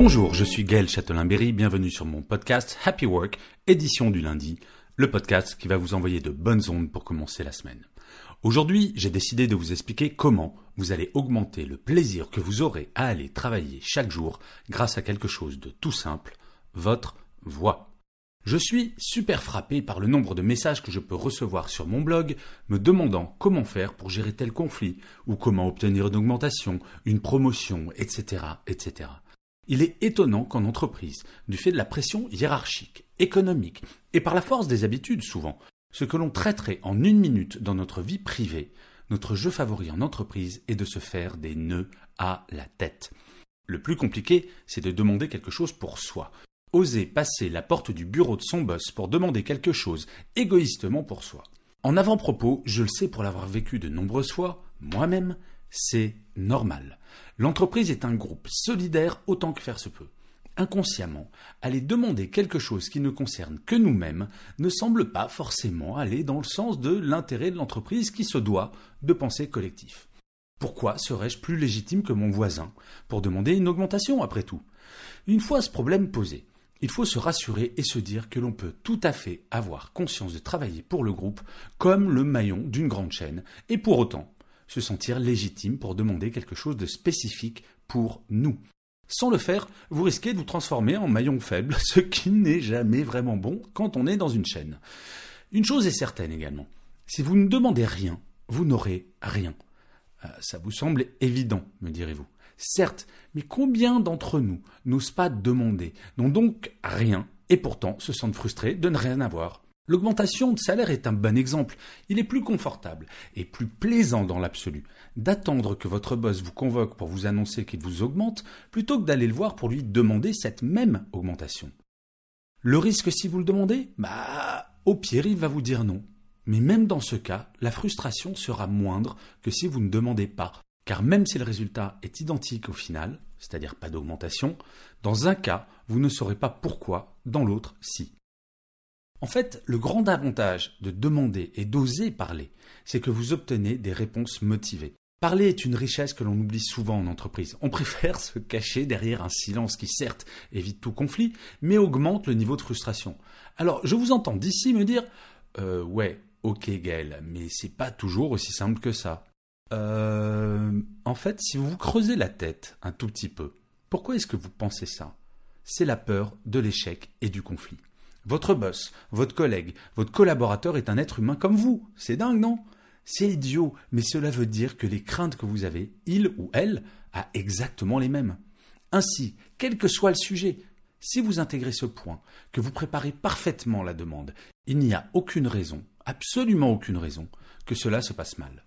Bonjour, je suis Gaël Châtelain-Berry, bienvenue sur mon podcast Happy Work, édition du lundi, le podcast qui va vous envoyer de bonnes ondes pour commencer la semaine. Aujourd'hui, j'ai décidé de vous expliquer comment vous allez augmenter le plaisir que vous aurez à aller travailler chaque jour grâce à quelque chose de tout simple, votre voix. Je suis super frappé par le nombre de messages que je peux recevoir sur mon blog me demandant comment faire pour gérer tel conflit ou comment obtenir une augmentation, une promotion, etc., etc. Il est étonnant qu'en entreprise, du fait de la pression hiérarchique, économique et par la force des habitudes souvent, ce que l'on traiterait en une minute dans notre vie privée, notre jeu favori en entreprise est de se faire des nœuds à la tête. Le plus compliqué, c'est de demander quelque chose pour soi. Oser passer la porte du bureau de son boss pour demander quelque chose égoïstement pour soi. En avant-propos, je le sais pour l'avoir vécu de nombreuses fois, moi-même, c'est normal. L'entreprise est un groupe solidaire autant que faire se peut. Inconsciemment, aller demander quelque chose qui ne concerne que nous-mêmes ne semble pas forcément aller dans le sens de l'intérêt de l'entreprise qui se doit de penser collectif. Pourquoi serais-je plus légitime que mon voisin pour demander une augmentation après tout? Une fois ce problème posé, il faut se rassurer et se dire que l'on peut tout à fait avoir conscience de travailler pour le groupe comme le maillon d'une grande chaîne et pour autant se sentir légitime pour demander quelque chose de spécifique pour nous. Sans le faire, vous risquez de vous transformer en maillon faible, ce qui n'est jamais vraiment bon quand on est dans une chaîne. Une chose est certaine également, si vous ne demandez rien, vous n'aurez rien. Euh, ça vous semble évident, me direz-vous. Certes, mais combien d'entre nous n'osent pas demander, n'ont donc rien, et pourtant se sentent frustrés de ne rien avoir L'augmentation de salaire est un bon exemple. Il est plus confortable et plus plaisant dans l'absolu d'attendre que votre boss vous convoque pour vous annoncer qu'il vous augmente plutôt que d'aller le voir pour lui demander cette même augmentation. Le risque si vous le demandez? Bah, au pire, il va vous dire non. Mais même dans ce cas, la frustration sera moindre que si vous ne demandez pas. Car même si le résultat est identique au final, c'est-à-dire pas d'augmentation, dans un cas, vous ne saurez pas pourquoi, dans l'autre, si. En fait, le grand avantage de demander et d'oser parler, c'est que vous obtenez des réponses motivées. Parler est une richesse que l'on oublie souvent en entreprise. On préfère se cacher derrière un silence qui certes évite tout conflit, mais augmente le niveau de frustration. Alors, je vous entends d'ici me dire euh, ouais, ok Gaël, mais c'est pas toujours aussi simple que ça. Euh, en fait, si vous vous creusez la tête un tout petit peu, pourquoi est-ce que vous pensez ça? C'est la peur de l'échec et du conflit. Votre boss, votre collègue, votre collaborateur est un être humain comme vous. C'est dingue, non? C'est idiot, mais cela veut dire que les craintes que vous avez, il ou elle, a exactement les mêmes. Ainsi, quel que soit le sujet, si vous intégrez ce point, que vous préparez parfaitement la demande, il n'y a aucune raison, absolument aucune raison, que cela se passe mal.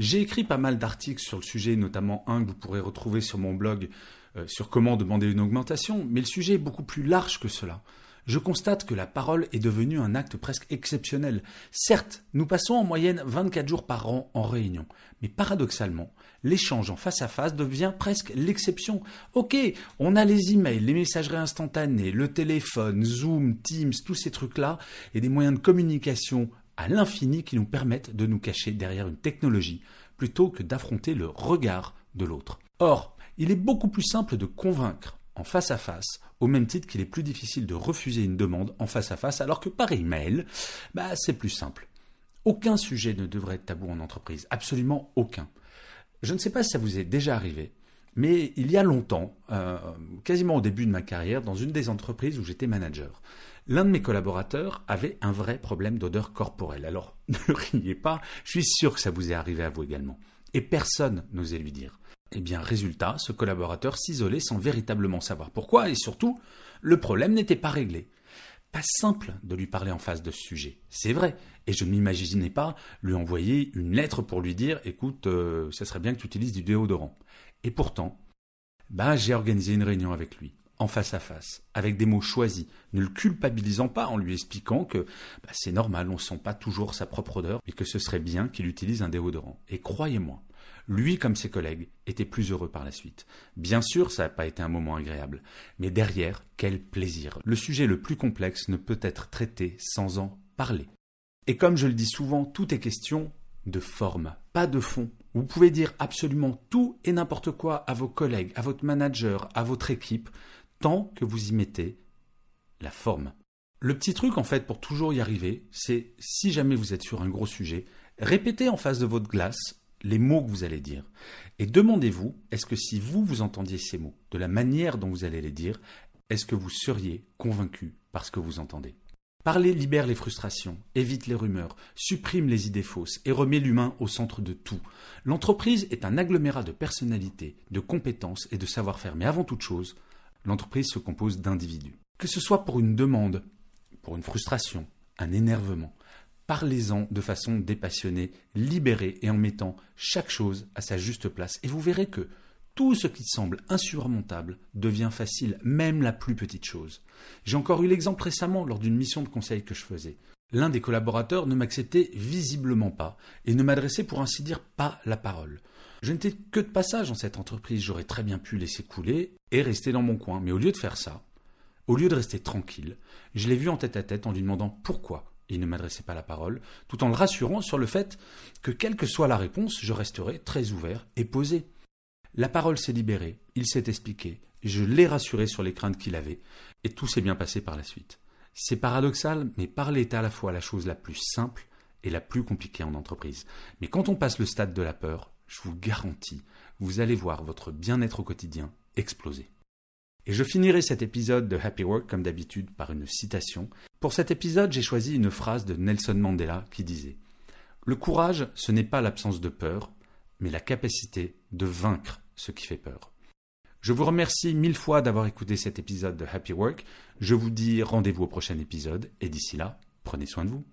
J'ai écrit pas mal d'articles sur le sujet, notamment un que vous pourrez retrouver sur mon blog euh, sur comment demander une augmentation, mais le sujet est beaucoup plus large que cela je constate que la parole est devenue un acte presque exceptionnel. Certes, nous passons en moyenne 24 jours par an en réunion, mais paradoxalement, l'échange en face à face devient presque l'exception. Ok, on a les emails, les messageries instantanées, le téléphone, Zoom, Teams, tous ces trucs-là, et des moyens de communication à l'infini qui nous permettent de nous cacher derrière une technologie plutôt que d'affronter le regard de l'autre. Or, il est beaucoup plus simple de convaincre en face à face, au même titre qu'il est plus difficile de refuser une demande en face à face, alors que par email, bah, c'est plus simple. Aucun sujet ne devrait être tabou en entreprise, absolument aucun. Je ne sais pas si ça vous est déjà arrivé, mais il y a longtemps, euh, quasiment au début de ma carrière, dans une des entreprises où j'étais manager, l'un de mes collaborateurs avait un vrai problème d'odeur corporelle. Alors, ne riez pas, je suis sûr que ça vous est arrivé à vous également. Et personne n'osait lui dire. Eh bien, résultat, ce collaborateur s'isolait sans véritablement savoir pourquoi, et surtout, le problème n'était pas réglé. pas simple de lui parler en face de ce sujet. C'est vrai. Et je ne m'imaginais pas lui envoyer une lettre pour lui dire écoute, euh, ça serait bien que tu utilises du déodorant. Et pourtant, ben, j'ai organisé une réunion avec lui, en face à face, avec des mots choisis, ne le culpabilisant pas en lui expliquant que bah, c'est normal, on ne sent pas toujours sa propre odeur, et que ce serait bien qu'il utilise un déodorant. Et croyez-moi, lui comme ses collègues étaient plus heureux par la suite. Bien sûr, ça n'a pas été un moment agréable, mais derrière, quel plaisir. Le sujet le plus complexe ne peut être traité sans en parler. Et comme je le dis souvent, tout est question de forme, pas de fond. Vous pouvez dire absolument tout et n'importe quoi à vos collègues, à votre manager, à votre équipe, tant que vous y mettez la forme. Le petit truc en fait pour toujours y arriver, c'est si jamais vous êtes sur un gros sujet, répétez en face de votre glace les mots que vous allez dire. Et demandez-vous, est-ce que si vous, vous entendiez ces mots, de la manière dont vous allez les dire, est-ce que vous seriez convaincu par ce que vous entendez? Parler libère les frustrations, évite les rumeurs, supprime les idées fausses et remet l'humain au centre de tout. L'entreprise est un agglomérat de personnalités, de compétences et de savoir-faire, mais avant toute chose, l'entreprise se compose d'individus. Que ce soit pour une demande, pour une frustration, un énervement, Parlez-en de façon dépassionnée, libérée et en mettant chaque chose à sa juste place. Et vous verrez que tout ce qui semble insurmontable devient facile, même la plus petite chose. J'ai encore eu l'exemple récemment lors d'une mission de conseil que je faisais. L'un des collaborateurs ne m'acceptait visiblement pas et ne m'adressait pour ainsi dire pas la parole. Je n'étais que de passage dans cette entreprise, j'aurais très bien pu laisser couler et rester dans mon coin. Mais au lieu de faire ça, au lieu de rester tranquille, je l'ai vu en tête à tête en lui demandant pourquoi il ne m'adressait pas la parole, tout en le rassurant sur le fait que quelle que soit la réponse, je resterai très ouvert et posé. La parole s'est libérée, il s'est expliqué, je l'ai rassuré sur les craintes qu'il avait, et tout s'est bien passé par la suite. C'est paradoxal, mais parler est à la fois la chose la plus simple et la plus compliquée en entreprise. Mais quand on passe le stade de la peur, je vous garantis, vous allez voir votre bien-être au quotidien exploser. Et je finirai cet épisode de Happy Work comme d'habitude par une citation. Pour cet épisode, j'ai choisi une phrase de Nelson Mandela qui disait Le courage, ce n'est pas l'absence de peur, mais la capacité de vaincre ce qui fait peur. Je vous remercie mille fois d'avoir écouté cet épisode de Happy Work. Je vous dis rendez-vous au prochain épisode et d'ici là, prenez soin de vous.